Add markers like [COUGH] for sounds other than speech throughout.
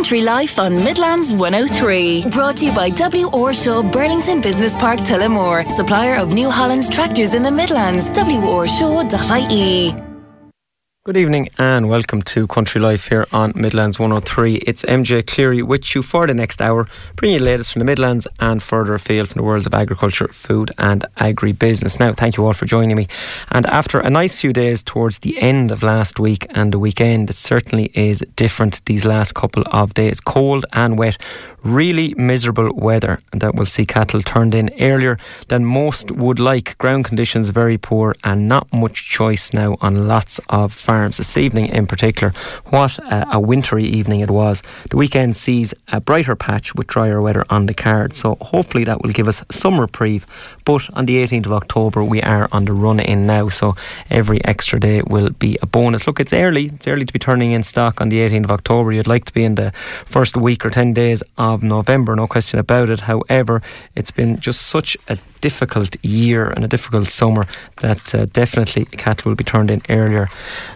Country Life on Midlands 103. Brought to you by W. Orshaw Burlington Business Park Tullamore, supplier of New Holland tractors in the Midlands. W WOrshaw.ie. Good evening and welcome to Country Life here on Midlands 103. It's MJ Cleary with you for the next hour, bringing you the latest from the Midlands and further afield from the worlds of agriculture, food and agri-business. Now, thank you all for joining me. And after a nice few days towards the end of last week and the weekend, it certainly is different these last couple of days. Cold and wet, really miserable weather that will see cattle turned in earlier than most would like. Ground conditions very poor and not much choice now on lots of farms. This evening in particular, what a, a wintry evening it was. The weekend sees a brighter patch with drier weather on the card, so hopefully that will give us some reprieve. But on the 18th of October, we are on the run in now, so every extra day will be a bonus. Look, it's early. It's early to be turning in stock on the 18th of October. You'd like to be in the first week or 10 days of November, no question about it. However, it's been just such a difficult year and a difficult summer that uh, definitely cattle will be turned in earlier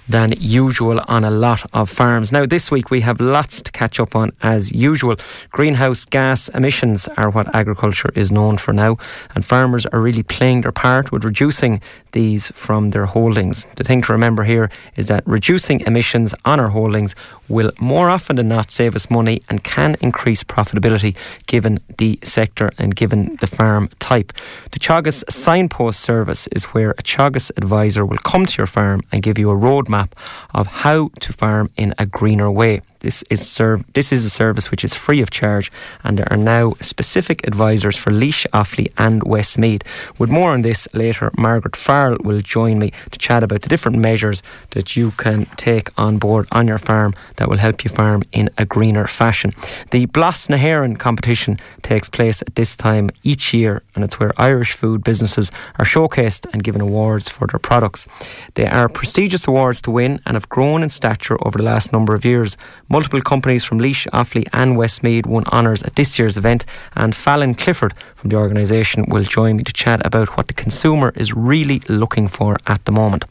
than usual on a lot of farms. Now, this week we have lots to catch up on as usual. Greenhouse gas emissions are what agriculture is known for now, and farmers are really playing their part with reducing these from their holdings. The thing to remember here is that reducing emissions on our holdings will more often than not save us money and can increase profitability given the sector and given the farm type. The Teagasc Signpost Service is where a Teagasc advisor will come to your farm and give you a roadmap of how to farm in a greener way. This is serv- this is a service which is free of charge, and there are now specific advisors for Laois, Offaly, and Westmeath. With more on this later, Margaret Farrell will join me to chat about the different measures that you can take on board on your farm that will help you farm in a greener fashion. The Blas na hÉireann competition takes place at this time each year, and it's where Irish food businesses are showcased and given awards for their products. They are prestigious awards to win and have grown in stature over the last number of years. Multiple companies from Laois, Offaly, and Westmeath won honours at this year's event, and Fallon Clifford from the organisation will join me to chat about what the consumer is really looking for at the moment.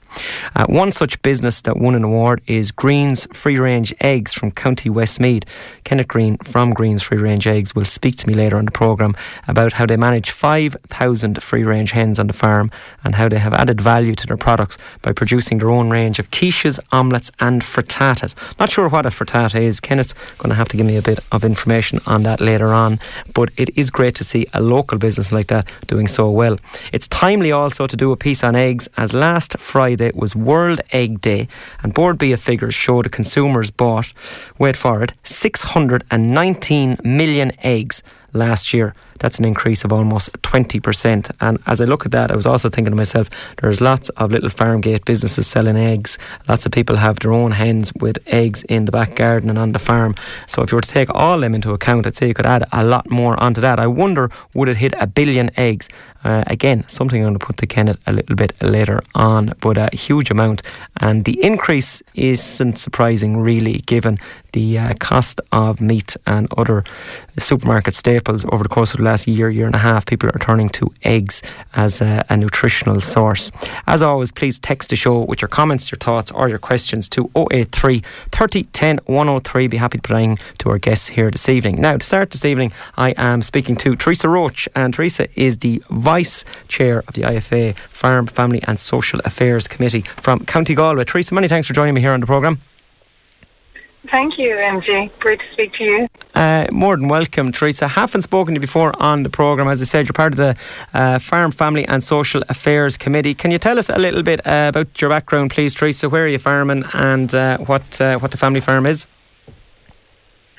Uh, one such business that won an award is Greene's Free Range Eggs from County Westmeath. Kenneth Greene from Greene's Free Range Eggs will speak to me later on the programme about how they manage 5,000 free range hens on the farm and how they have added value to their products by producing their own range of quiches, omelettes, and frittatas. Not sure what a frittata is. Kenneth's going to have to give me a bit of information on that later on, but it is great to see a local business like that doing so well. It's timely also to do a piece on eggs as last Friday was World Egg Day and Bord Bia figures show consumers bought, wait for it, 619 million eggs last year. That's an increase of almost 20%. And as I look at that, I was also thinking to myself, there's lots of little farm gate businesses selling eggs. Lots of people have their own hens with eggs in the back garden and on the farm. So if you were to take all them into account, I'd say you could add a lot more onto that. I wonder, would it hit a billion eggs? Uh, again, something I'm going to put to Kenneth a little bit later on, but a huge amount. And the increase isn't surprising, really, given the uh, cost of meat and other supermarket staples over the course of the last year, year and a half. People are turning to eggs as a, a nutritional source. As always, please text the show with your comments, your thoughts, or your questions to 083 30 10 103. Be happy to bring to our guests here this evening. Now, to start this evening, I am speaking to Teresa Roche, and Teresa is the Vice Chair of the IFA Farm, Family and Social Affairs Committee from County Galway. Teresa, many thanks for joining me here on the programme. Thank you, MJ. Great to speak to you. Uh, more than welcome, Teresa. Haven't spoken to you before on the programme. As I said, you're part of the uh, Farm, Family and Social Affairs Committee. Can you tell us a little bit uh, about your background, please, Teresa? Where are you farming and uh, what uh, what the family farm is?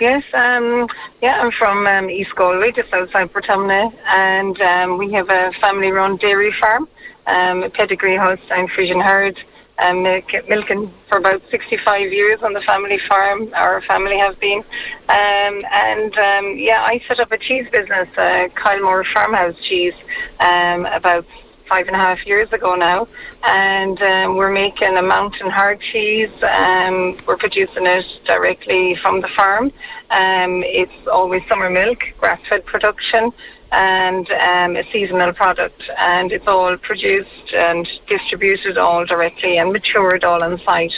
Yes, um, yeah, I'm from um, East Galway, just outside Portumna, and um, we have a family-run dairy farm, um, a pedigree Holstein Friesian herd, um, milk, milking for about 65 years on the family farm. Our family have been, um, and um, yeah, I set up a cheese business, uh, Kylemore Farmhouse Cheese, um, about five and a half years ago now, and um, we're making a mountain hard cheese. Um, we're producing it directly from the farm. Um, it's always summer milk, grass-fed production, and um, a seasonal product. And it's all produced and distributed all directly and matured all on site.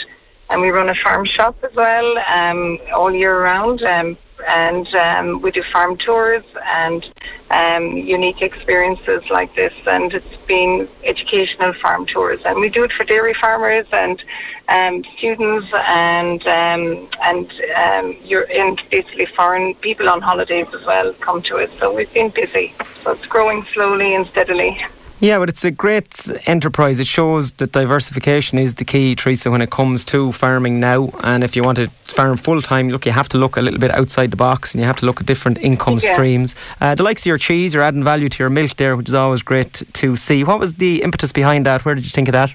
and we run a farm shop as well um, all year round. Um, and um, we do farm tours and um, unique experiences like this. And it's been educational farm tours, and we do it for dairy farmers and um, students and um, and um, you're in basically foreign people on holidays as well come to it. So we've been busy. So it's growing slowly and steadily. Yeah, but it's a great enterprise. It shows that diversification is the key, Teresa, when it comes to farming now. And if you want to farm full time, look, you have to look a little bit outside the box and you have to look at different income yeah. streams. Uh, the likes of your cheese, you're adding value to your milk there, which is always great to see. What was the impetus behind that? Where did you think of that?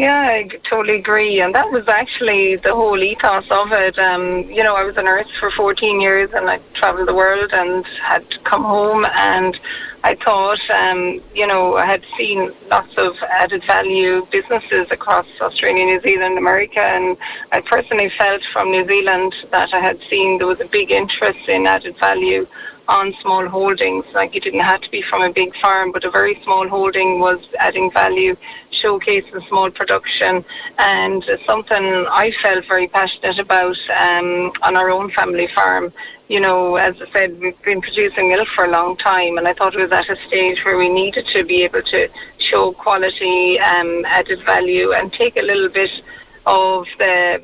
Yeah, I totally agree. And that was actually the whole ethos of it. Um, you know, I was a nurse for 14 years and I travelled the world and had come home and I thought, um, you know, I had seen lots of added value businesses across Australia, New Zealand, America, and I personally felt from New Zealand that I had seen there was a big interest in added value on small holdings. Like it didn't have to be from a big farm, but a very small holding was adding value showcasing small production and something I felt very passionate about um, on our own family farm. You know, as I said, we've been producing milk for a long time, and I thought it was at a stage where we needed to be able to show quality, um, added value, and take a little bit of the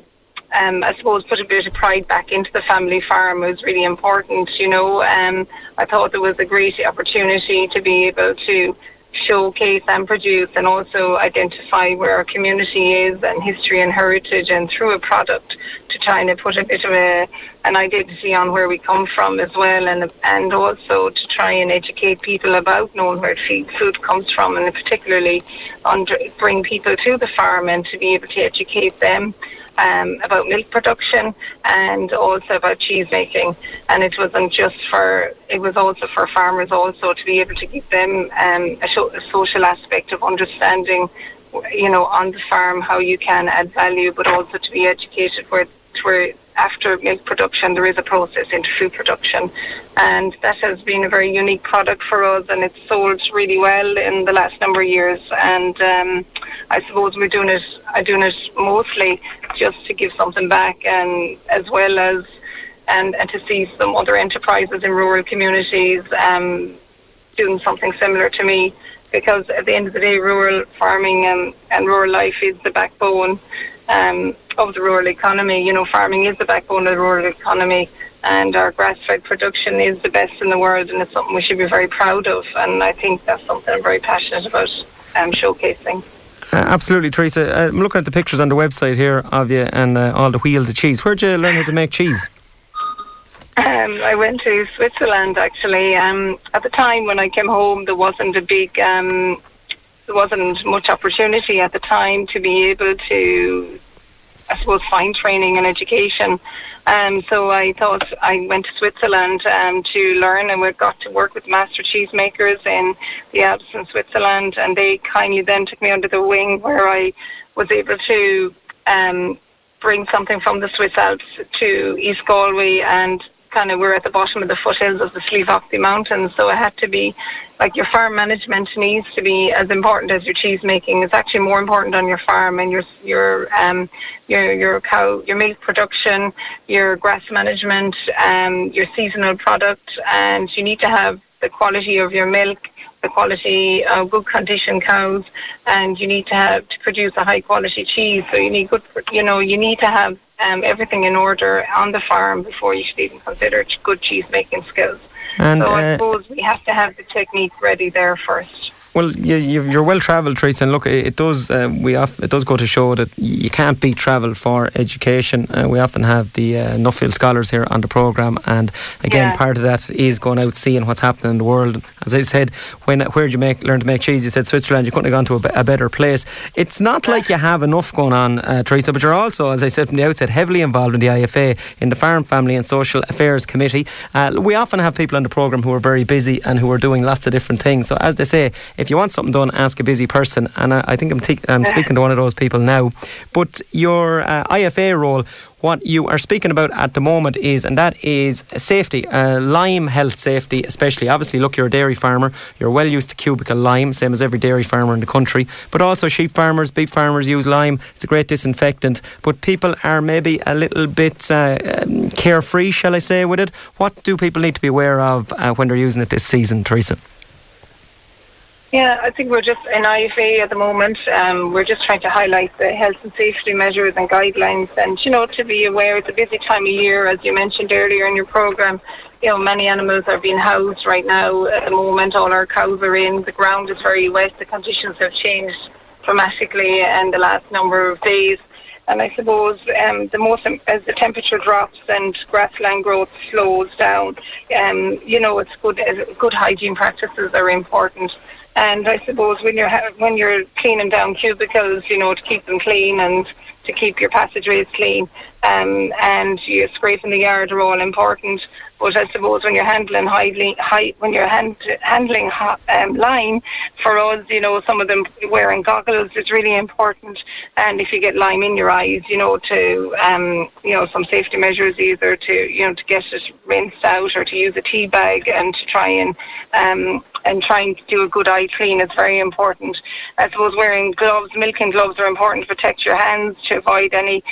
um, I suppose put a bit of pride back into the family farm was really important. You know, um, I thought there was a great opportunity to be able to showcase and produce and also identify where our community is and history and heritage and through a product to try and put a bit of a, an identity on where we come from as well and and also to try and educate people about knowing where food comes from and particularly under, bring people to the farm and to be able to educate them um, about milk production and also about cheese making. And it wasn't just for, it was also for farmers also to be able to give them um, a, a social aspect of understanding, you know, on the farm how you can add value, but also to be educated where, where after milk production, there is a process into food production. And that has been a very unique product for us, and it's sold really well in the last number of years. And um, I suppose we're doing it, I'm doing it mostly just to give something back, and as well as and, and to see some other enterprises in rural communities um, doing something similar to me. Because at the end of the day, rural farming and, and rural life is the backbone um, of the rural economy. You know, farming is the backbone of the rural economy, and our grass-fed production is the best in the world, and it's something we should be very proud of. And I think that's something I'm very passionate about um, showcasing. Uh, absolutely, Teresa. Uh, I'm looking at the pictures on the website here of you and uh, all the wheels of cheese. Where'd you learn how to make cheese? Um, I went to Switzerland actually. Um, at the time when I came home, there wasn't a big um, there wasn't much opportunity at the time to be able to, I suppose, find training and education. Um, so I thought I went to Switzerland um, to learn, and we got to work with master cheesemakers in the Alps in Switzerland, and they kindly then took me under the wing, where I was able to um, bring something from the Swiss Alps to East Galway and kind of we're at the bottom of the foothills of the Slieve Mountains, so it had to be like your farm management needs to be as important as your cheese making. It's actually more important on your farm and your your um your your cow your milk production, your grass management, um your seasonal product, and you need to have the quality of your milk the quality of good condition cows and you need to have to produce a high quality cheese so you need good you know you need to have um, everything in order on the farm before you should even consider good cheese making skills. And, so uh, I suppose we have to have the technique ready there first. Well, you, are well travelled, Teresa, and look, it does uh, we off, it does go to show that you can't beat travel for education. Uh, we often have the uh, Nuffield scholars here on the programme, and again, yeah. part of that is going out seeing what's happening in the world. As I said, when where did you make learn to make cheese? You said Switzerland. You couldn't have gone to a, a better place. It's not like you have enough going on, uh, Teresa, but you're also, as I said from the outset, heavily involved in the IFA in the Farm, Family and Social Affairs Committee. Uh, we often have people on the programme who are very busy and who are doing lots of different things. So, as they say, if if you want something done, ask a busy person. And I, I think I'm, te- I'm speaking to one of those people now. But your uh, IFA role, what you are speaking about at the moment is, and that is safety, uh, lime health safety, especially. Obviously, look, you're a dairy farmer, you're well used to cubicle lime, same as every dairy farmer in the country. But also, sheep farmers, beef farmers use lime. It's a great disinfectant. But people are maybe a little bit uh, um, carefree, shall I say, with it. What do people need to be aware of uh, when they're using it this season, Teresa? Yeah, I think we're just in IFA at the moment. Um, we're just trying to highlight the health and safety measures and guidelines, and you know to be aware it's a busy time of year, as you mentioned earlier in your program. You know, many animals are being housed right now. At the moment, all our cows are in. The ground is very wet. The conditions have changed dramatically in the last number of days. And I suppose um, the most as the temperature drops and grassland growth slows down, um, you know, it's good. Good hygiene practices are important. And I suppose when you're ha- when you're cleaning down cubicles, you know, to keep them clean and to keep your passageways clean, um, and you're scraping the yard are all important. But I suppose when you're handling high, high when you're hand, handling um, lime, for us, you know, some of them wearing goggles is really important. And if you get lime in your eyes, you know, to um, you know some safety measures either to you know to get it rinsed out or to use a tea bag and to try and um, and trying to do a good eye clean is very important. I suppose wearing gloves, milking gloves are important to protect your hands to avoid any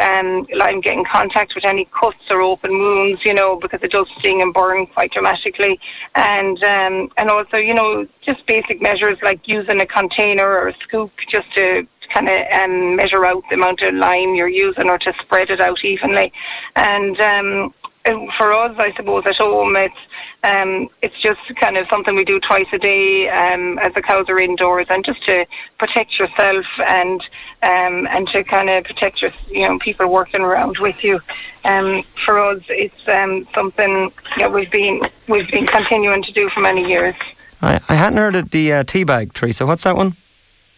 um, lime getting contact with any cuts or open wounds, you know, because it does sting and burn quite dramatically. And um, and also, you know, just basic measures like using a container or a scoop just to kind of um, measure out the amount of lime you're using or to spread it out evenly. And um, for us, I suppose at home, it's um, it's just kind of something we do twice a day um, as the cows are indoors, and just to protect yourself and um, and to kind of protect your you know people working around with you. Um, for us, it's um, something that we've been we've been continuing to do for many years. I, I hadn't heard of the uh, tea bag, Teresa. What's that one?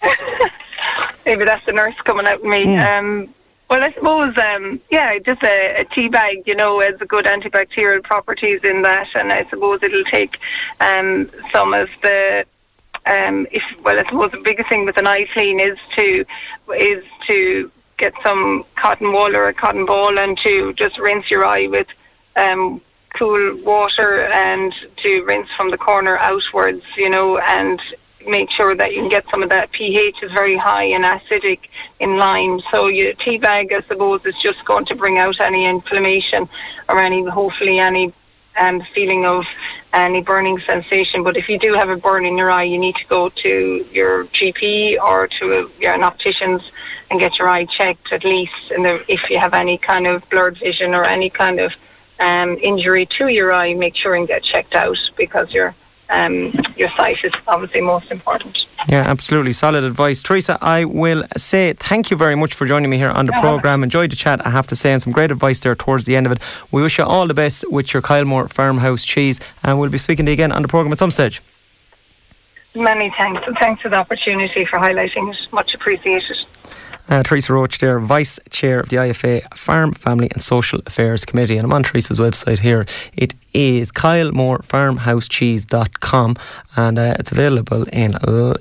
[LAUGHS] Maybe that's the nurse coming out with me. Mm. Um, well, I suppose, um, yeah, just a, a tea bag, you know, has a good antibacterial properties in that, and I suppose it'll take um, some of the um, if well, I suppose the biggest thing with an eye clean is to is to get some cotton wool or a cotton ball and to just rinse your eye with um, cool water and to rinse from the corner outwards, you know, and make sure that you can get some of that pH is very high and acidic in lime. So your tea bag, I suppose, is just going to bring out any inflammation or any, hopefully, any um, feeling of any burning sensation. But if you do have a burn in your eye, you need to go to your GP or to a, an optician's and get your eye checked at least. And if you have any kind of blurred vision or any kind of um, injury to your eye, make sure and get checked out because you're um, your sight is obviously most important. Yeah, absolutely. Solid advice. Teresa, I will say thank you very much for joining me here on the yeah. programme. Enjoyed the chat, I have to say, and some great advice there towards the end of it. We wish you all the best with your Kylemore Farmhouse cheese, and we'll be speaking to you again on the programme at some stage. Many thanks, and thanks for the opportunity for highlighting it. Much appreciated. Uh, Teresa Roche there, Vice Chair of the IFA Farm, Family and Social Affairs Committee. And I'm on Teresa's website here. It is kylemorefarmhousecheese.com and uh, it's available in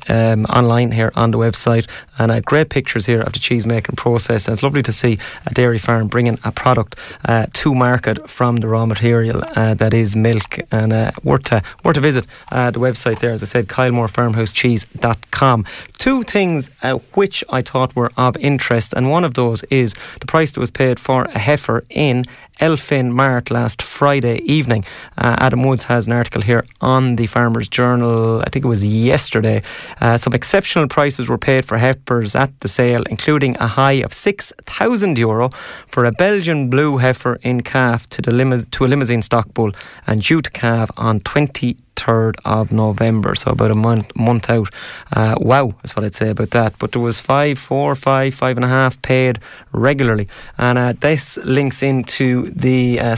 um, online here on the website. And uh, great pictures here of the cheese making process. And it's lovely to see a dairy farm bringing a product uh, to market from the raw material uh, that is milk. And uh, worth, to, worth a visit uh, the website there as I said kylemorefarmhousecheese.com two things uh, which I thought were of interest and one of those is the price that was paid for a heifer in Elphin Mart last Friday evening. Uh, Adam Woods has an article here on the Farmers Journal, I think it was yesterday. Uh, some exceptional prices were paid for heifers at the sale, including a high of €6,000 Euro for a Belgian blue heifer in calf to, the lim- to a Limousin stock bull and due to calve on 20 3rd of November, so about a month month out. Uh, wow, that's what I'd say about that. But there was five, four, five, five and a half paid regularly, and uh, this links into the uh,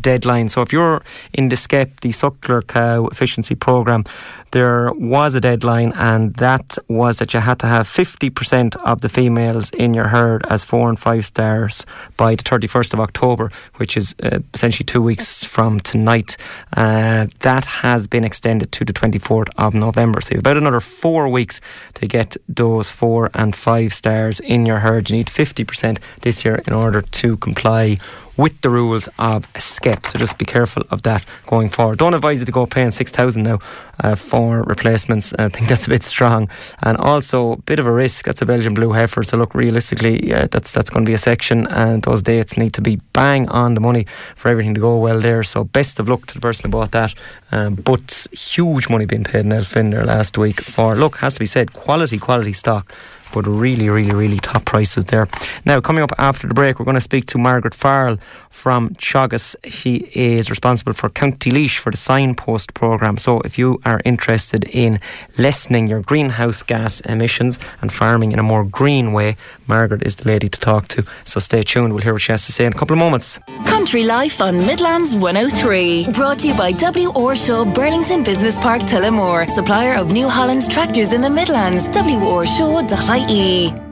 deadline. So if you're in the SCEP, the Suckler Cow Efficiency Programme, there was a deadline, and that was that you had to have 50% of the females in your herd as four and five stars by the 31st of October, which is uh, essentially two weeks from tonight. Uh, that has has been extended to the 24th of November. So you have about another four weeks to get those four and five stars in your herd. You need 50% this year in order to comply with the rules of SCEP. So just be careful of that going forward. Don't advise you to go paying 6,000 now uh, for replacements. I think that's a bit strong. And also, a bit of a risk. That's a Belgian blue heifer. So look, realistically, yeah, that's, that's going to be a section and those dates need to be bang on the money for everything to go well there. So best of luck to the person who bought that. Um, but huge money being paid in Elphin there last week for, look, has to be said, quality, quality stock but really, really, really top prices there. Now, coming up after the break, we're going to speak to Margaret Farrell from Teagasc. She is responsible for County Laois for the signpost programme. So, if you are interested in lessening your greenhouse gas emissions and farming in a more green way, Margaret is the lady to talk to. So, stay tuned. We'll hear what she has to say in a couple of moments. Country Life on Midlands 103. Brought to you by W. Orshaw Burlington Business Park Tullamore, supplier of New Holland's tractors in the Midlands. W. WOrshaw.ie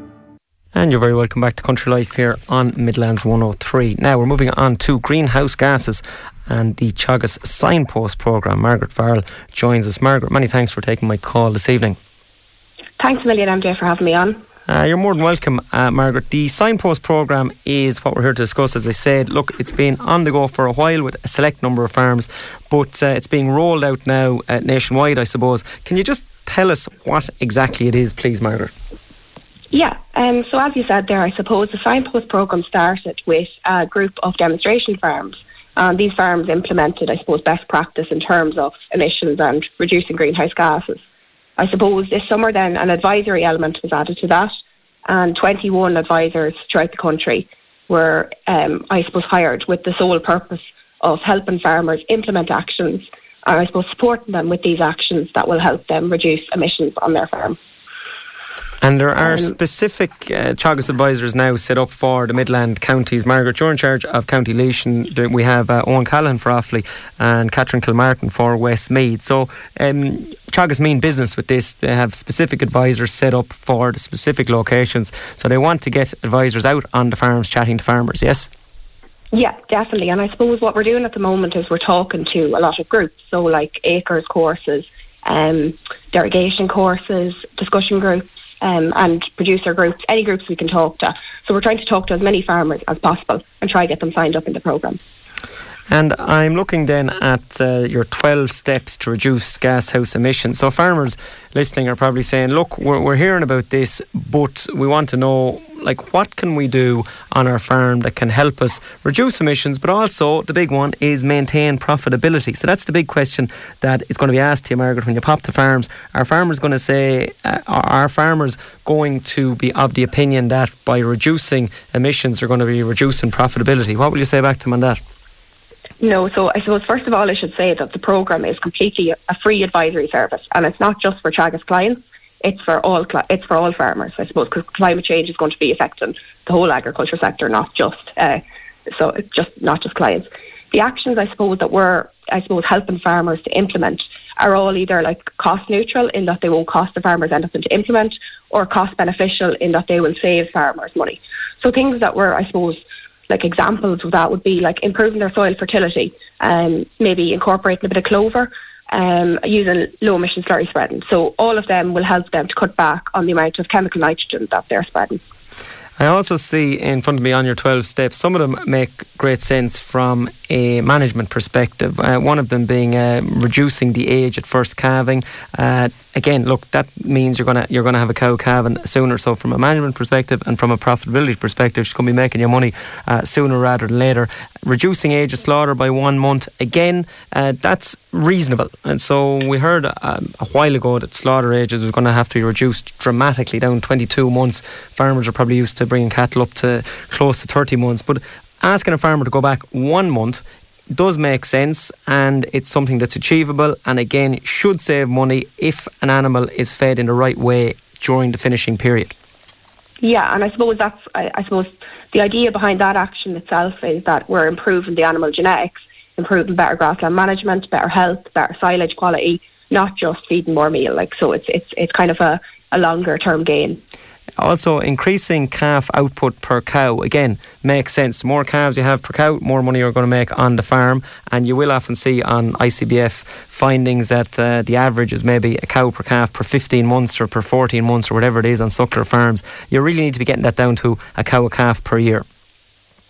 and you're very welcome back to Country Life here on Midlands 103. Now we're moving on to greenhouse gases and the Teagasc Signpost programme. Margaret Farrell joins us. Margaret, many thanks for taking my call this evening. Thanks a million, MJ, for having me on. Uh, you're more than welcome, uh, Margaret. The signpost programme is what we're here to discuss. As I said, look, it's been on the go for a while with a select number of farms, but uh, it's being rolled out now uh, nationwide, I suppose. Can you just tell us what exactly it is, please, Margaret? Yeah, um, so as you said there, I suppose the signpost programme started with a group of demonstration farms. And these farms implemented, I suppose, best practice in terms of emissions and reducing greenhouse gases. I suppose this summer then an advisory element was added to that, and 21 advisors throughout the country were, um, I suppose, hired with the sole purpose of helping farmers implement actions and I suppose supporting them with these actions that will help them reduce emissions on their farm. And there are um, specific uh, Teagasc advisors now set up for the Midland counties. Margaret, you're in charge of County Laois. We have uh, Owen Callahan for Offaly and Catherine Kilmartin for Westmeath. So um, Teagasc mean business with this. They have specific advisors set up for the specific locations. So they want to get advisors out on the farms chatting to farmers, yes? Yeah, definitely. And I suppose what we're doing at the moment is we're talking to a lot of groups. So, like acres courses, um, derogation courses, discussion groups, um, and producer groups, any groups we can talk to. So we're trying to talk to as many farmers as possible and try to get them signed up in the programme. And I'm looking then at uh, your 12 steps to reduce gas house emissions. So farmers listening are probably saying, look, we're, we're hearing about this, but we want to know like what can we do on our farm that can help us reduce emissions but also the big one is maintain profitability? So that's the big question that is going to be asked to you Margaret when you pop to farms. Are farmers going to say uh, are farmers going to be of the opinion that by reducing emissions they're going to be reducing profitability? What will you say back to them on that? No, so I suppose first of all I should say that the programme is completely a free advisory service and it's not just for Teagasc clients it's for all it's for all farmers, I suppose, because climate change is going to be affecting the whole agriculture sector, not just uh, so just not just clients. The actions, I suppose, that we're I suppose helping farmers to implement are all either like cost neutral in that they won't cost the farmers anything to implement, or cost beneficial in that they will save farmers money. So things that were, I suppose, like examples of that would be like improving their soil fertility, and um, maybe incorporating a bit of clover um, using low emission slurry spreading. So all of them will help them to cut back on the amount of chemical nitrogen that they're spreading. I also see in front of me on your 12 steps, some of them make great sense from a management perspective. Uh, one of them being uh, reducing the age at first calving. Uh, again, look, that means you're gonna you're gonna have a cow calving sooner. So from a management perspective and from a profitability perspective, she's gonna be making your money uh, sooner rather than later. Reducing age of slaughter by one month, again, uh, that's reasonable. And so we heard um, a while ago that slaughter ages was going to have to be reduced dramatically down 22 months. Farmers are probably used to bringing cattle up to close to 30 months. But asking a farmer to go back one month does make sense and it's something that's achievable and again should save money if an animal is fed in the right way during the finishing period. Yeah, and I suppose that's I, I suppose the idea behind that action itself is that we're improving the animal genetics improving better grassland management, better health, better silage quality, not just feeding more meal. Like so, it's it's it's kind of a, a longer term gain. Also, increasing calf output per cow, again, makes sense. The more calves you have per cow, more money you're going to make on the farm. And you will often see on ICBF findings that uh, the average is maybe a cow per calf per 15 months or per 14 months or whatever it is on suckler farms. You really need to be getting that down to a cow a calf per year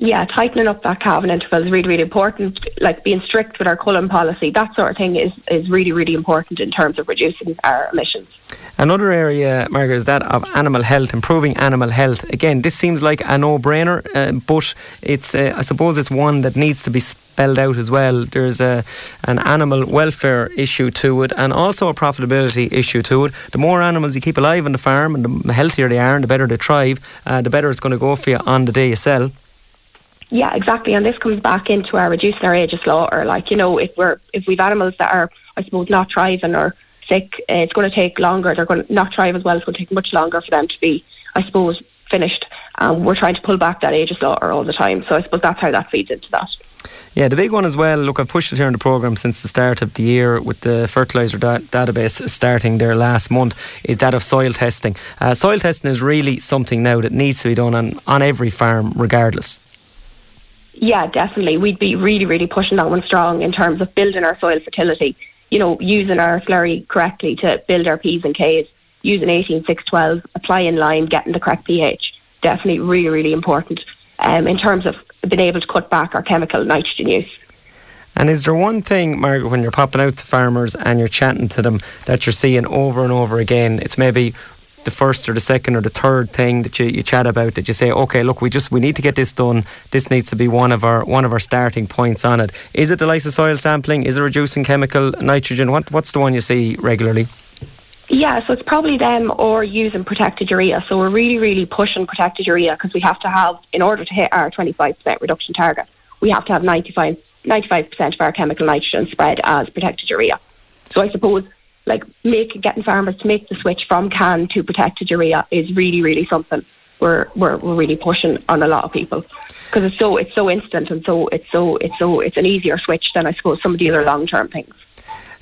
yeah, tightening up that calving interval is really, really important. Like being strict with our culling policy, that sort of thing is, is really, really important in terms of reducing our emissions. Another area, Margaret, is that of animal health, improving animal health. Again, this seems like a no-brainer, uh, but it's, uh, I suppose, it's one that needs to be spelled out as well. There's a an animal welfare issue to it, and also a profitability issue to it. The more animals you keep alive on the farm, and the healthier they are, and the better they thrive, uh, the better it's going to go for you on the day you sell. Yeah, exactly. And this comes back into our reducing our age of slaughter. Like, you know, if we're if we've animals that are, I suppose, not thriving or sick, uh, it's going to take longer. They're going to not thrive as well. It's going to take much longer for them to be, I suppose, finished. Um, we're trying to pull back that age of slaughter all the time. So I suppose that's how that feeds into that. Yeah, the big one as well. Look, I've pushed it here in the programme since the start of the year with the fertiliser da- database starting there last month, is that of soil testing. Uh, soil testing is really something now that needs to be done on, on every farm, regardless. Yeah, definitely. We'd be really, really pushing that one strong in terms of building our soil fertility. You know, using our slurry correctly to build our P's and K's, using 18612, applying lime, getting the correct pH. Definitely really, really important um, in terms of being able to cut back our chemical nitrogen use. And is there one thing, Margaret, when you're popping out to farmers and you're chatting to them that you're seeing over and over again? It's maybe the first or the second or the third thing that you, you chat about that you say, okay, look, we just we need to get this done. This needs to be one of our one of our starting points on it. Is it the lysis soil sampling? Is it reducing chemical nitrogen? What what's the one you see regularly? Yeah, so it's probably them or using protected urea. So we're really, really pushing protected urea because we have to have, in order to hit our 25% reduction target, we have to have 95, 95% of our chemical nitrogen spread as protected urea. So I suppose like make getting farmers to make the switch from CAN to protected urea is really, really something we're we're, we're really pushing on a lot of people because it's so it's so instant and so it's so it's so it's an easier switch than I suppose some of the other long term things.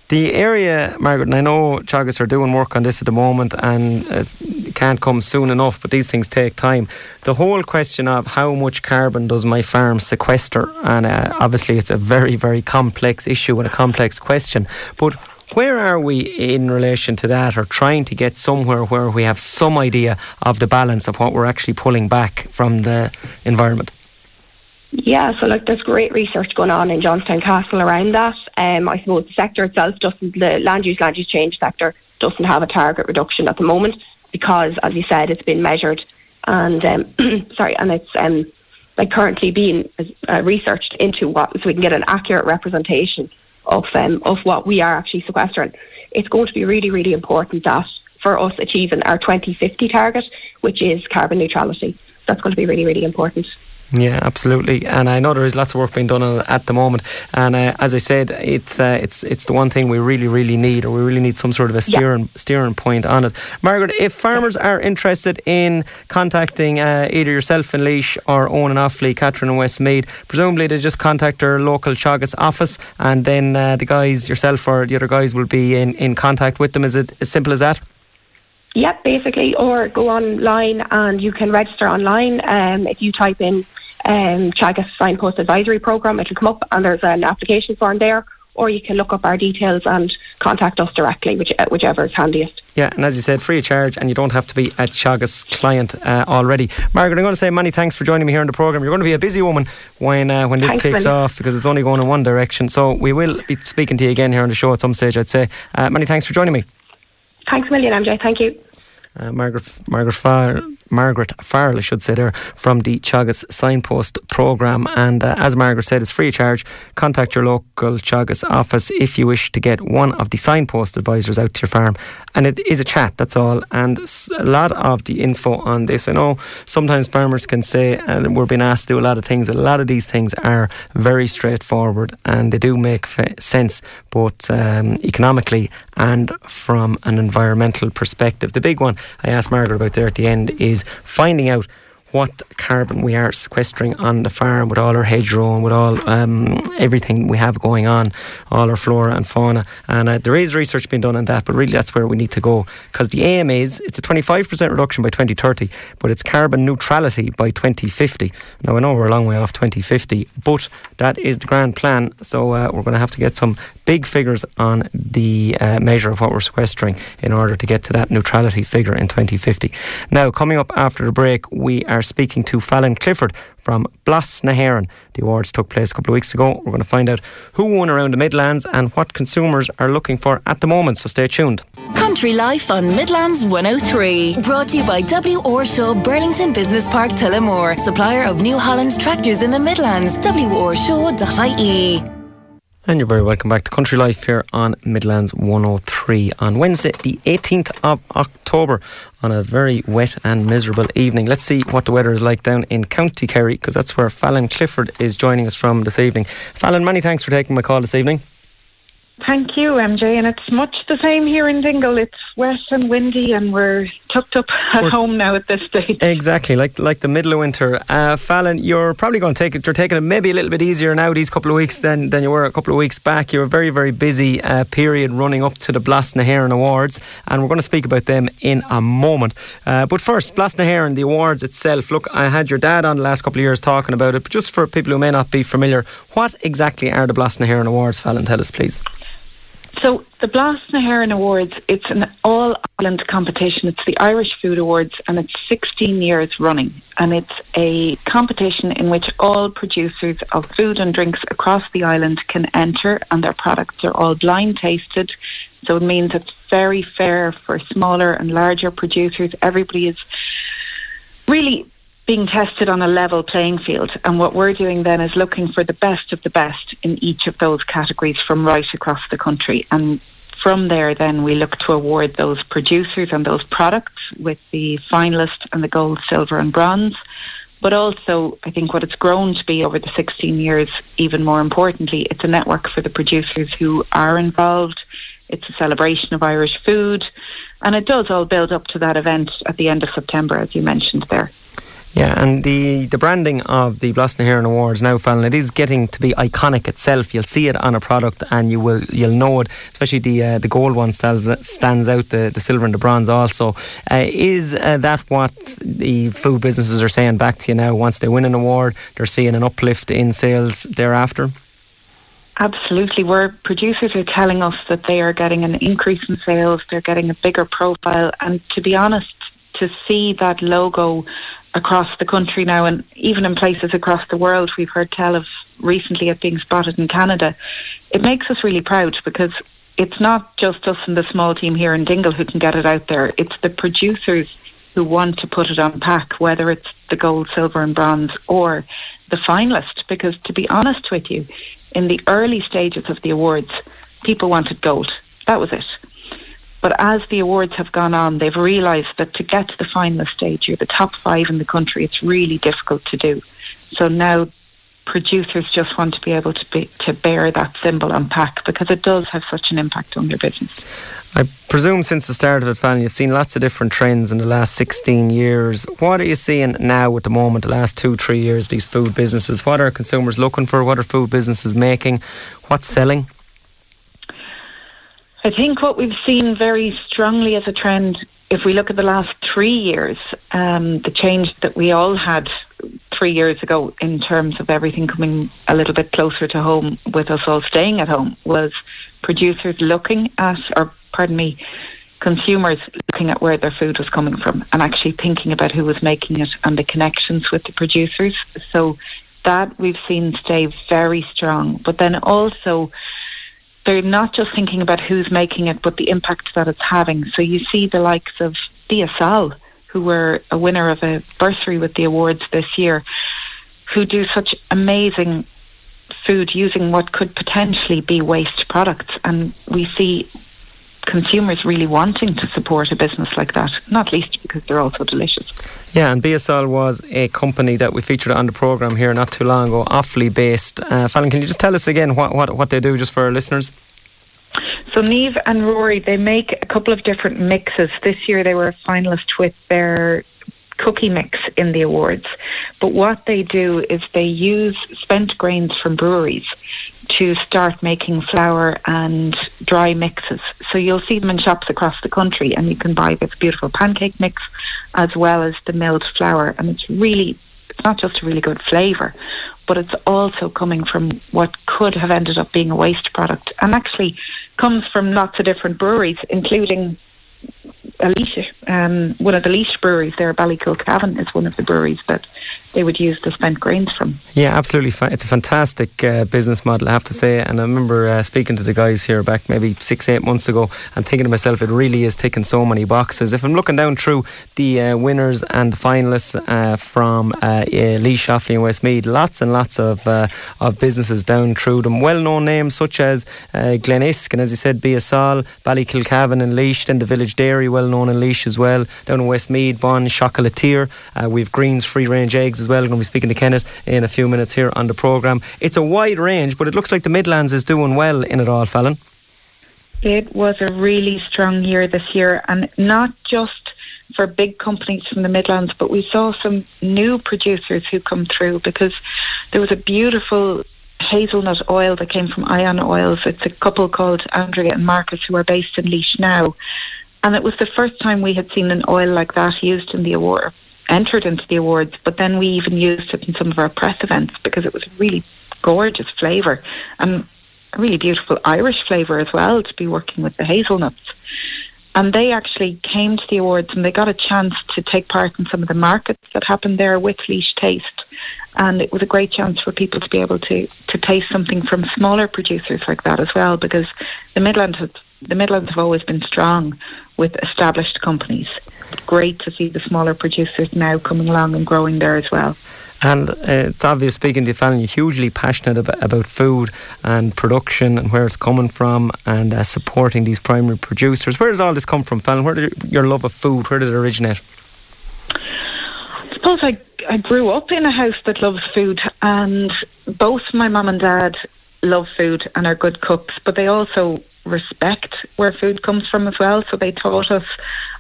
The area, Margaret, and I know Teagasc are doing work on this at the moment and it can't come soon enough, but these things take time. The whole question of how much carbon does my farm sequester, and uh, obviously it's a very, very complex issue and a complex question, but where are we in relation to that, or trying to get somewhere where we have some idea of the balance of what we're actually pulling back from the environment? Yeah, so like there's great research going on in Johnstown Castle around that. Um, I suppose the sector itself doesn't, the land use, land use change sector doesn't have a target reduction at the moment because, as you said, it's been measured and um, [CLEARS THROAT] sorry, and it's um, like currently being uh, researched into what so we can get an accurate representation of um, of what we are actually sequestering. It's going to be really, really important that for us achieving our 2050 target, which is carbon neutrality. That's going to be really, really important. Yeah, absolutely. And I know there is lots of work being done on it at the moment. And uh, as I said, it's uh, it's it's the one thing we really, really need, or we really need some sort of a steering yeah. steering point on it. Margaret, if farmers are interested in contacting uh, either yourself in Laois or Owen and Offaly, Catherine and Westmeath, presumably they just contact their local Teagasc office, and then uh, the guys, yourself or the other guys, will be in, in contact with them. Is it as simple as that? Yep, basically, or go online and you can register online. Um, if you type in um, Teagasc Signpost Advisory Programme, it'll come up and there's an application form there. Or you can look up our details and contact us directly, which, uh, whichever is handiest. Yeah, and as you said, free of charge, and you don't have to be a Teagasc client uh, already. Margaret, I'm going to say many thanks for joining me here on the programme. You're going to be a busy woman when uh, when this thanks, kicks off because it's only going in one direction. So we will be speaking to you again here on the show at some stage, I'd say. Uh, many thanks for joining me. Thanks a million, MJ. Thank you. Uh, Margaret Margaret Farr, Margaret Farrell, I should say there, from the Teagasc Signpost programme. And uh, as Margaret said, it's free of charge. Contact your local Teagasc office if you wish to get one of the signpost advisors out to your farm. And it is a chat, that's all. And a lot of the info on this. I know sometimes farmers can say, and we're being asked to do a lot of things, a lot of these things are very straightforward and they do make sense, both um, economically and from an environmental perspective. The big one I asked Margaret about there at the end is finding out what carbon we are sequestering on the farm with all our hedgerow and with all um, everything we have going on, all our flora and fauna. And uh, there is research being done on that, but really that's where we need to go because the aim is it's a 25% reduction by 2030, but it's carbon neutrality by 2050. Now I know we're a long way off 2050, but that is the grand plan. So uh, we're going to have to get some big figures on the uh, measure of what we're sequestering in order to get to that neutrality figure in 2050. Now, coming up after the break, we are speaking to Fallon Clifford from Blas na. The awards took place a couple of weeks ago. We're going to find out who won around the Midlands and what consumers are looking for at the moment, so stay tuned. Country Life on Midlands 103. Brought to you by W. Orshaw Burlington Business Park Tullamore, supplier of New Holland's tractors in the Midlands. WOrshaw.ie. And you're very welcome back to Country Life here on Midlands 103 on Wednesday, the 18th of October, on a very wet and miserable evening. Let's see what the weather is like down in County Kerry, because that's where Fallon Clifford is joining us from this evening. Fallon, many thanks for taking my call this evening. Thank you, MJ. And it's much the same here in Dingle. It's wet and windy, and we're tucked up at we're home now at this stage. Exactly, like like the middle of winter. Uh, Fallon, you're probably going to take it. You're taking it maybe a little bit easier now these couple of weeks than, than you were a couple of weeks back. You're a very very busy uh, period running up to the Blas na hÉireann Awards, and we're going to speak about them in a moment. Uh, but first, Blas na hÉireann, the awards itself. Look, I had your dad on the last couple of years talking about it, but just for people who may not be familiar, what exactly are the Blas na hÉireann Awards, Fallon? Tell us, please. So the Blas na hÉireann Awards, it's an all Ireland competition. It's the Irish Food Awards and it's 16 years running. And it's a competition in which all producers of food and drinks across the island can enter and their products are all blind tasted. So it means it's very fair for smaller and larger producers. Everybody is really being tested on a level playing field. And what we're doing then is looking for the best of the best in each of those categories from right across the country. And from there, then we look to award those producers and those products with the finalist and the gold, silver, and bronze. But also, I think what it's grown to be over the 16 years, even more importantly, it's a network for the producers who are involved. It's a celebration of Irish food. And it does all build up to that event at the end of September, as you mentioned there. Yeah, and the, the branding of the Blas na hÉireann Awards now, Fallon, it is getting to be iconic itself. You'll see it on a product and you will you'll know it. Especially the uh, the gold one stands, stands out. The, the silver and the bronze also. Uh, is uh, that what the food businesses are saying back to you now? Once they win an award, they're seeing an uplift in sales thereafter. Absolutely. Where producers are telling us that they are getting an increase in sales, they're getting a bigger profile, and to be honest, to see that logo across the country now, and even in places across the world. We've heard tell of recently it being spotted in Canada. It makes us really proud because it's not just us and the small team here in Dingle who can get it out there. It's the producers who want to put it on pack, whether it's the gold, silver, and bronze or the finalist. Because to be honest with you, in the early stages of the awards, people wanted gold. That was it. But as the awards have gone on, they've realised that to get to the final stage, you're the top five in the country. It's really difficult to do. So now producers just want to be able to be, to bear that symbol on pack because it does have such an impact on their business. I presume since the start of it, Fallon, you've seen lots of different trends in the last 16 years. What are you seeing now at the moment, the last two, three years, these food businesses? What are consumers looking for? What are food businesses making? What's selling? I think what we've seen very strongly as a trend, if we look at the last three years, um, the change that we all had three years ago in terms of everything coming a little bit closer to home with us all staying at home was producers looking at, or pardon me, consumers looking at where their food was coming from and actually thinking about who was making it and the connections with the producers. So that we've seen stay very strong. But then also, they're not just thinking about who's making it, but the impact that it's having. So you see the likes of Biasol, who were a winner of a bursary with the awards this year, who do such amazing food using what could potentially be waste products. And we see consumers really wanting to support a business like that, not least because they're also delicious. Yeah, and Biasol was a company that we featured on the programme here not too long ago, Offaly based. Uh, Fallon, can you just tell us again what, what, what they do just for our listeners? So Neve and Rory, they make a couple of different mixes. This year they were a finalist with their cookie mix in the awards. But what they do is they use spent grains from breweries to start making flour and dry mixes. So you'll see them in shops across the country, and you can buy this beautiful pancake mix as well as the milled flour. And it's really, it's not just a really good flavour, but it's also coming from what could have ended up being a waste product and actually comes from lots of different breweries, including Laois, um, one of the Laois breweries there, Ballykilcavan, is one of the breweries that they would use the spent grains from. Yeah, absolutely. It's a fantastic uh, business model, I have to say. And I remember uh, speaking to the guys here back maybe six, eight months ago and thinking to myself, it really is ticking so many boxes. If I'm looking down through the uh, winners and finalists uh, from uh, Laois, Offaly, and Westmeath, lots and lots of uh, of businesses down through them. Well known names such as uh, Glenisk, and as you said, Biasol, Ballykilcavan, and Laois, then the Village Dairy, well known in Laois as well. Down in Westmeath, Bon, Chocolatier. We've Greene's Free Range Eggs as well. We're going to be speaking to Kenneth in a few minutes here on the programme. It's a wide range, but it looks like the Midlands is doing well in it all, Fallon. It was a really strong year this year, and not just for big companies from the Midlands, but we saw some new producers who come through because there was a beautiful hazelnut oil that came from Ion Oils. It's a couple called Andrea and Marcus who are based in Laois now. And it was the first time we had seen an oil like that used in the award, entered into the awards, but then we even used it in some of our press events because it was a really gorgeous flavour and a really beautiful Irish flavour as well to be working with the hazelnuts. And they actually came to the awards and they got a chance to take part in some of the markets that happened there with Laois Taste. And it was a great chance for people to be able to, to taste something from smaller producers like that as well, because the Midlands the Midlands have always been strong with established companies. Great to see the smaller producers now coming along and growing there as well. And uh, it's obvious, speaking to you, Fallon, you're hugely passionate about, about, food and production and where it's coming from and uh, supporting these primary producers. Where did all this come from, Fallon? Where did your love of food, where did it originate? I suppose I, I grew up in a house that loves food and both my mum and dad love food and are good cooks, but they also respect where food comes from as well. So they taught us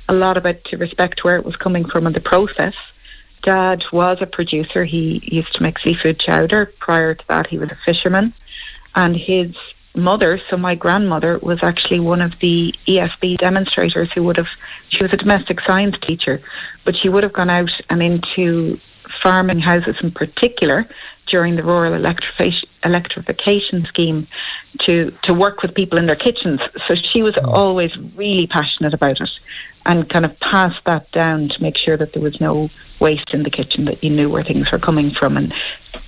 a lot about to respect where it was coming from in the process. Dad was a producer. He used to make seafood chowder. Prior to that, he was a fisherman. And his mother, so my grandmother, was actually one of the ESB demonstrators who would have, she was a domestic science teacher, but she would have gone out and into farming houses in particular during the rural electrification, electrification scheme to, to work with people in their kitchens. So she was oh. always really passionate about it and kind of passed that down to make sure that there was no waste in the kitchen, that you knew where things were coming from, and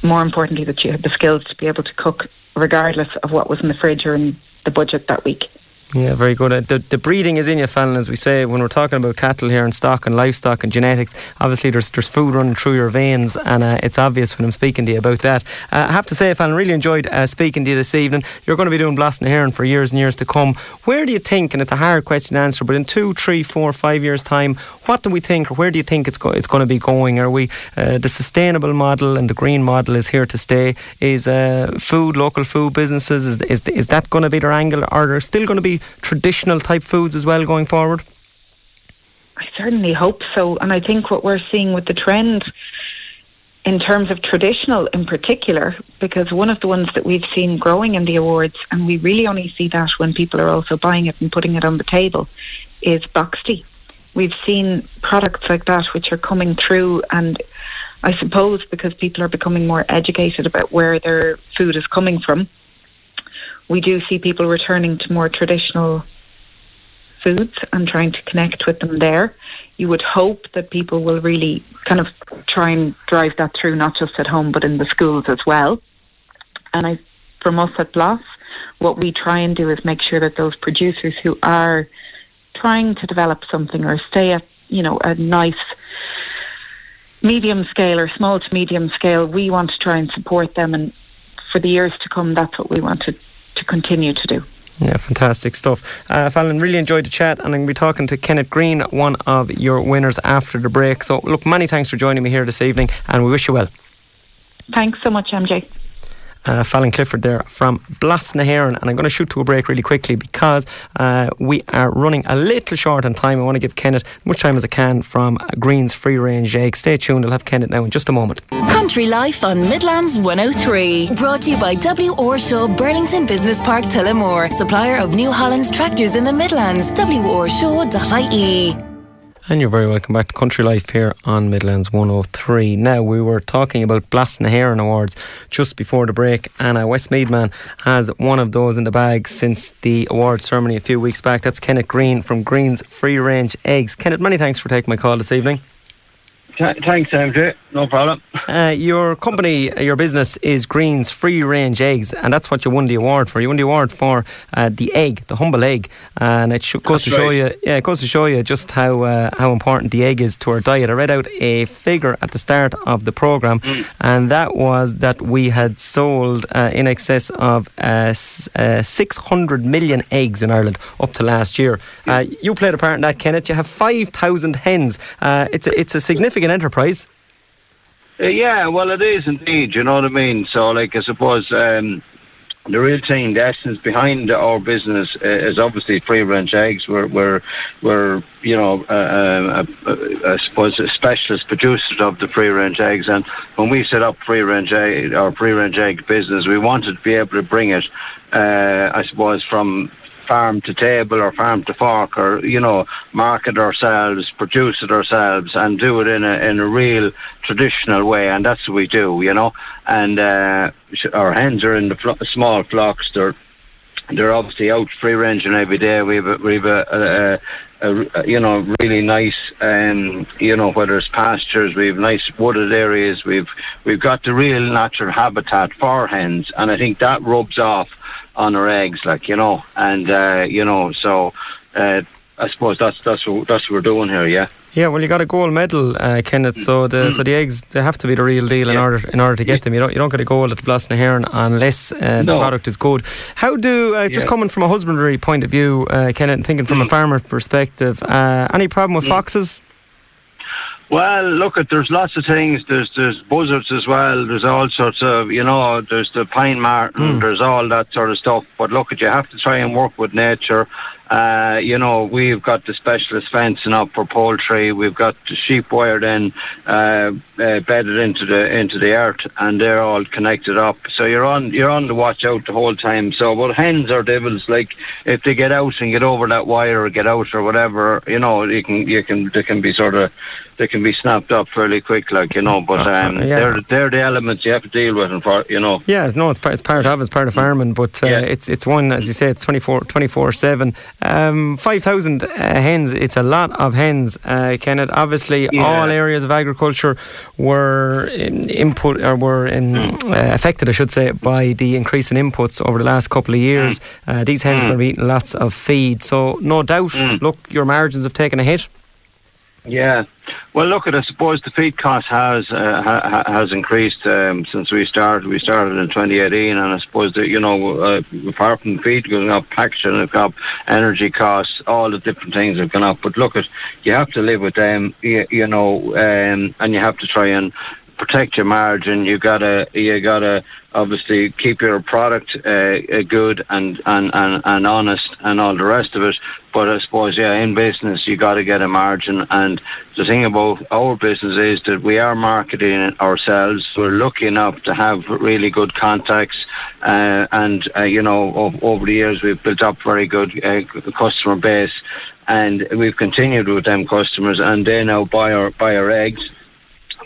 more importantly, that you had the skills to be able to cook regardless of what was in the fridge or in the budget that week. Yeah, very good. Uh, the, the breeding is in you, Fallon, as we say when we're talking about cattle here and stock and livestock and genetics. Obviously, there's there's food running through your veins, and uh, it's obvious when I'm speaking to you about that. Uh, I have to say, Fallon, really enjoyed uh, speaking to you this evening. You're going to be doing Blás na hÉireann for years and years to come. Where do you think, and it's a hard question to answer, but in two, three, four, five years' time, what do we think, or where do you think it's go- it's going to be going? Are we uh, the sustainable model and the green model is here to stay? Is uh, food, local food businesses, is, is, is that going to be their angle? Or are there still going to be traditional type foods as well going forward? I certainly hope so. And I think what we're seeing with the trend in terms of traditional in particular, because one of the ones that we've seen growing in the awards, and we really only see that when people are also buying it and putting it on the table, is boxty. We've seen products like that which are coming through, and I suppose because people are becoming more educated about where their food is coming from, we do see people returning to more traditional foods and trying to connect with them there. You would hope that people will really kind of try and drive that through, not just at home, but in the schools as well. And I, from us at Blás, what we try and do is make sure that those producers who are trying to develop something or stay at, you know, a nice medium scale or small to medium scale, we want to try and support them. And for the years to come, that's what we want to to continue to do. Yeah, fantastic stuff. Uh, Fallon, really enjoyed the chat, and I'm going to be talking to Kenneth Greene, one of your winners after the break. So, look, many thanks for joining me here this evening, and we wish you well. Thanks so much, MJ. Uh, Fallon Clifford there from Blás na hÉireann. And I'm going to shoot to a break really quickly because uh, we are running a little short on time. I want to give Kenneth as much time as I can from Greene's Free Range Egg. Stay tuned, I'll have Kenneth now in just a moment. Country Life on Midlands 103. Brought to you by W. Orshaw Burlington Business Park Tullamore, supplier of New Holland's tractors in the Midlands. W. WOrshaw.ie. And you're very welcome back to Country Life here on Midlands 103. Now, we were talking about Blás na hÉireann Awards just before the break, and a Westmeath man has one of those in the bag since the award ceremony a few weeks back. That's Kenneth Greene from Greene's Free Range Eggs. Kenneth, many thanks for taking my call this evening. Thanks, Andrew. No problem. [LAUGHS] Uh, your company, uh, your business is Green's Free Range Eggs, and that's what you won the award for. You won the award for uh, the egg, the humble egg, and it sh- goes to right. show you, yeah, it goes to show you just how uh, how important the egg is to our diet. I read out a figure at the start of the program, Mm. and that was that we had sold uh, in excess of uh, s- uh, 600 million eggs in Ireland up to last year. Uh, you played a part in that, Kenneth. You have 5,000 hens. Uh, it's a, it's a significant enterprise. Uh, yeah, well, it is indeed. You know what I mean. So, like, I suppose um, the real thing, the essence behind our business uh, is obviously free range eggs. We're we're we're you know uh, uh, uh, I suppose a specialist producers of the free range eggs. And when we set up free range egg, our free range egg business, we wanted to be able to bring it, uh, I suppose, from farm to table or farm to fork or you know market ourselves produce it ourselves and do it in a in a real traditional way and that's what we do you know. And uh, our hens are in the small flocks. They're they're obviously out free ranging every day. We have a, we have a, a, a, you know really nice um you know whether it's pastures we've nice wooded areas. We've we've got the real natural habitat for hens and I think that rubs off on our eggs, like you know, and uh, you know, so uh, I suppose that's that's what that's what we're doing here, yeah. Yeah, well, you got a gold medal, uh, Kenneth. So the so the eggs they have to be the real deal in order in order to get them. You don't you don't get a gold at the Blás na hÉireann unless uh, the No. product is good. How do uh, just Yeah. coming from a husbandry point of view, uh, Kenneth, thinking from a farmer perspective, uh, any problem with foxes? Well, look, at there's lots of things. There's there's buzzards as well. There's all sorts of you know. There's the pine marten. Hmm. There's all that sort of stuff. But look, at you have to try and work with nature. Uh, you know, we've got the specialist fencing up for poultry. We've got the sheep wired in, uh, uh, bedded into the into the earth, and they're all connected up. So you're on you're on the watch out the whole time. So, but hens are devils. Like if they get out and get over that wire or get out or whatever, you know, you can you can they can be sort of they can be snapped up fairly quick, like you know. But um, Uh, yeah. they're they're the elements you have to deal with, and for you know. Yeah, it's, no, it's part, it's part of it's part of farming, but uh, Yeah. it's it's one as you say, it's 24 seven. Um, Five thousand uh, hens. It's a lot of hens, uh, Kenneth. Obviously, Yeah. all areas of agriculture were in input or were in, Mm. uh, affected, I should say, by the increase in inputs over the last couple of years. Mm. Uh, these hens were eating lots of feed, so no doubt. Mm. Look, your margins have taken a hit. Yeah, well, look at I suppose the feed cost has uh, ha- ha- has increased um, since we started. We started in 2018, and I suppose that you know, uh, apart from feed going up, packaging have gone up, energy costs, all the different things have gone up. But look at you have to live with them, you, you know, um, and you have to try and protect your margin. You gotta you gotta obviously keep your product uh, uh, good and, and, and, and honest and all the rest of it. But I suppose yeah, in business you got to get a margin. And the thing about our business is that we are marketing ourselves. We're lucky enough to have really good contacts. Uh, and uh, you know, over the years we've built up very good uh, customer base, and we've continued with them customers, and they now buy our buy our eggs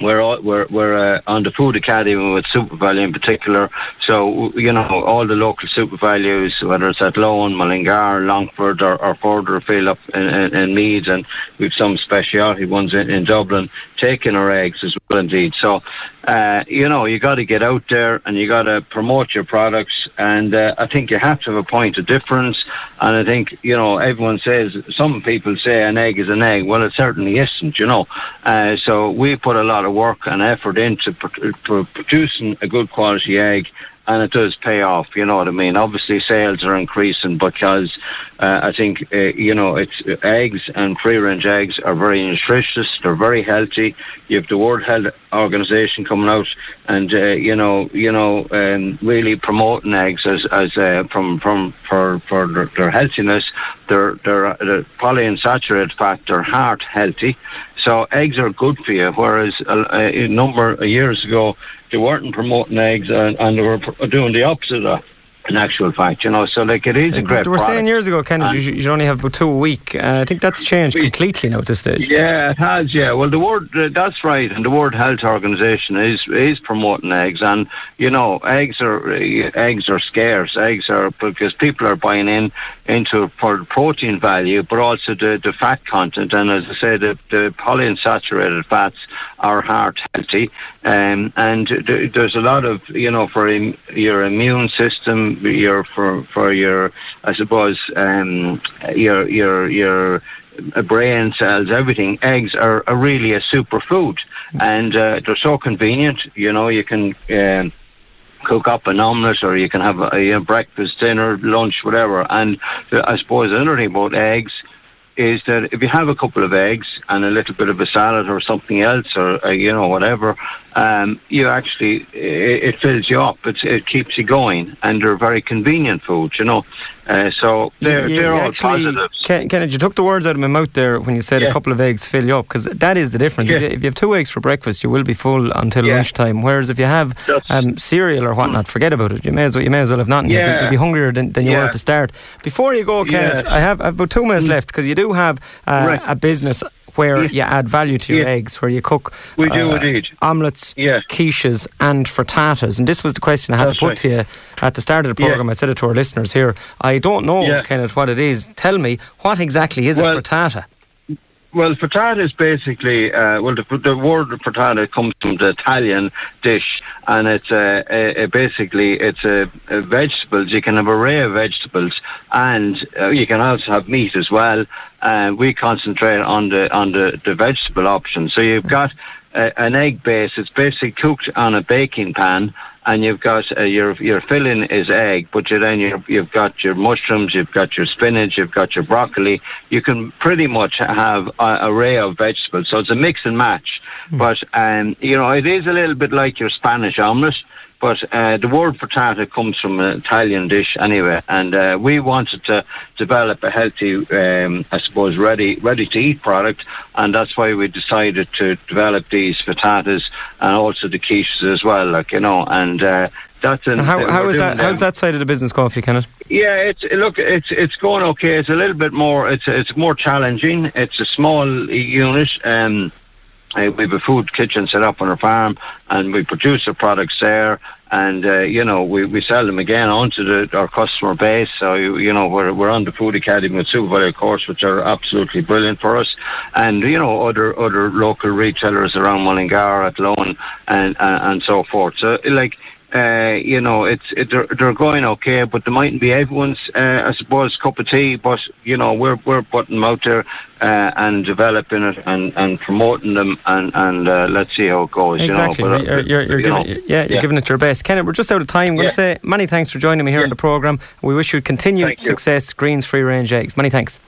we're all, we're we're uh, on the food academy with SuperValu in particular. So you know all the local SuperValus, whether it's Athlone, Mullingar, Longford, or, or further afield up in, in, in Meath, and we've some specialty ones in, in Dublin taking our eggs as well. Indeed, so uh, you know you got to get out there and you got to promote your products, and uh, I think you have to have a point of difference. And I think you know everyone says some people say an egg is an egg. Well, it certainly isn't. You know, uh, so we put a lot of work and effort into pr- pr- producing a good quality egg and it does pay off. You know what I mean? Obviously, sales are increasing because uh, I think uh, you know it's uh, eggs and free range eggs are very nutritious. They're very healthy. You have the World Health Organization coming out and uh, you know you know um, really promoting eggs as as uh, from from for for their, their healthiness. Their their, their polyunsaturated fat. They're heart healthy. So eggs are good for you, whereas uh, uh, a, a number of years ago they weren't promoting eggs and, and they were doing the opposite of in actual fact, you know. So like it is a great. They were saying years ago, Kenneth, you, you only have about two a week. Uh, I think that's changed completely now at this stage. Yeah, it has. Yeah, well, the word uh, that's right, and the World Health Organization is is promoting eggs, and you know, eggs are uh, eggs are scarce. Eggs are because people are buying in into for the protein value, but also the the fat content, and as I say, the the polyunsaturated fats are heart healthy, um, and th- there's a lot of you know for im- your immune system, your for for your I suppose um, your your your uh, brain cells, everything. Eggs are, are really a superfood, and uh, they're so convenient. You know, you can. Um, cook up an omelette or you can have a, breakfast, dinner, lunch, whatever. And I suppose the other thing about eggs is that if you have a couple of eggs and a little bit of a salad or something else or uh, you know whatever, um, you actually it, it fills you up. It's, it keeps you going, and they're very convenient foods, You know, uh, so they're You- you they're all actually- positives. Ken, Kenneth, you took the words out of my mouth there when you said a couple of eggs fill you up, because that is the difference. If, Yeah. you, if you have two eggs for breakfast, you will be full until Yeah. lunchtime. Whereas if you have um, cereal or whatnot, forget about it. You may as well, you may as well have nothing. You'll, be, Yeah. you'll be hungrier than, than you were Yeah. at the start. Before you go, Kenneth, Yeah. I have, I have about two minutes left because you do have uh, Right. a business where Yeah. you add value to your Yeah. eggs, where you cook We do uh, indeed. omelets, Yeah. quiches, and frittatas. And this was the question I had That's to put right. to you at the start of the Yeah. program. I said it to our listeners here. I don't know, Yeah. Kenneth, what it is. Tell me, what exactly is Well, a frittata? Well, frittata is basically uh, well, the, the word frittata comes from the Italian dish, and it's uh, a, a basically it's a, a vegetables. You can have an array of vegetables, and uh, you can also have meat as well. Uh, we concentrate on the on the, the vegetable option. So you've got a, an egg base. It's basically cooked on a baking pan, and you've got uh, your your filling is egg, but you then you've, you've got your mushrooms, you've got your spinach, you've got your broccoli. You can pretty much have an array of vegetables, so it's a mix and match. But um, you know, it is a little bit like your Spanish omelette. But uh, the word frittata comes from an Italian dish anyway, and uh, we wanted to develop a healthy, um, I suppose, ready ready to eat product, and that's why we decided to develop these frittatas and also the quiches as well, like you know, and uh, that's an, how, uh, how is that? How's that side of the business going for you, Kenneth? Yeah, it's look, it's it's going okay. It's a little bit more. It's it's more challenging. It's a small unit. Um, uh, we have a food kitchen set up on our farm, and we produce the products there. And uh, you know, we, we sell them again onto the, our customer base. So you, you know, we're we're on the Food Academy with SuperValu course, which are absolutely brilliant for us. And you know, other other local retailers around Mullingar, Athlone, and, and and so forth. So like uh, you know, it's it, they're, they're going okay, but they mightn't be everyone's, uh, I suppose, cup of tea. But you know, we're we're putting them out there uh, and developing it and, and promoting them, and and uh, let's see how it goes. Exactly. You know, but, uh, you're, you're, you're you giving, yeah, you're giving it your best. Kenneth, we're just out of time. I'm going Yeah. say many thanks for joining me here on the programme. We wish you continued Thank you. success, Greene's Free Range Eggs. Many thanks.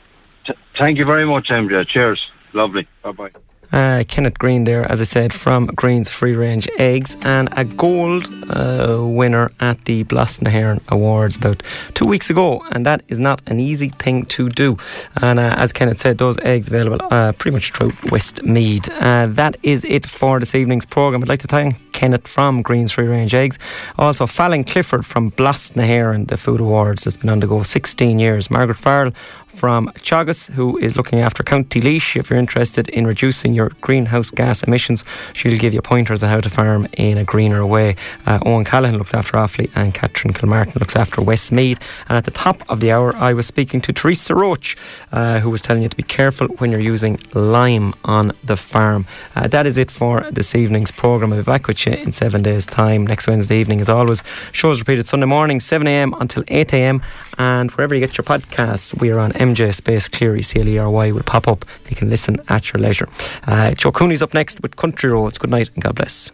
T- thank you very much, MJ. Cheers. Lovely. Bye bye. Uh, Kenneth Greene there, as I said, from Greene's Free Range Eggs, and a gold uh, winner at the Blás na hÉireann Awards about two weeks ago, and that is not an easy thing to do. And uh, as Kenneth said, those eggs available uh, pretty much throughout Westmeath. Uh, that is it for this evening's programme. I'd like to thank Kenneth from Greene's Free Range Eggs, also Fallon Clifford from Blás na hÉireann, the Food Awards, that's been on the go 16 years. Margaret Farrell from Teagasc, who is looking after County Laois. If you're interested in reducing your greenhouse gas emissions, she'll give you pointers on how to farm in a greener way. Uh, Owen Callahan looks after Offaly, and Catherine Kilmartin looks after Westmeath. And at the top of the hour, I was speaking to Teresa Roche, uh, who was telling you to be careful when you're using lime on the farm. Uh, that is it for this evening's programme. I'll be back with you in seven days' time next Wednesday evening, as always. Shows repeated Sunday morning, 7am until 8am. And wherever you get your podcasts, we are on MJ Space Cleary, C L E R Y, will pop up. You can listen at your leisure. Uh, Joe Cooney's up next with Country Roads. Good night and God bless.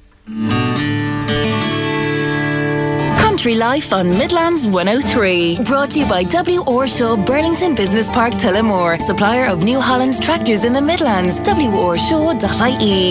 Country Life on Midlands 103. Brought to you by W. Orshaw, Burlington Business Park, Tullamore. Supplier of New Holland's tractors in the Midlands. WOrshaw.ie.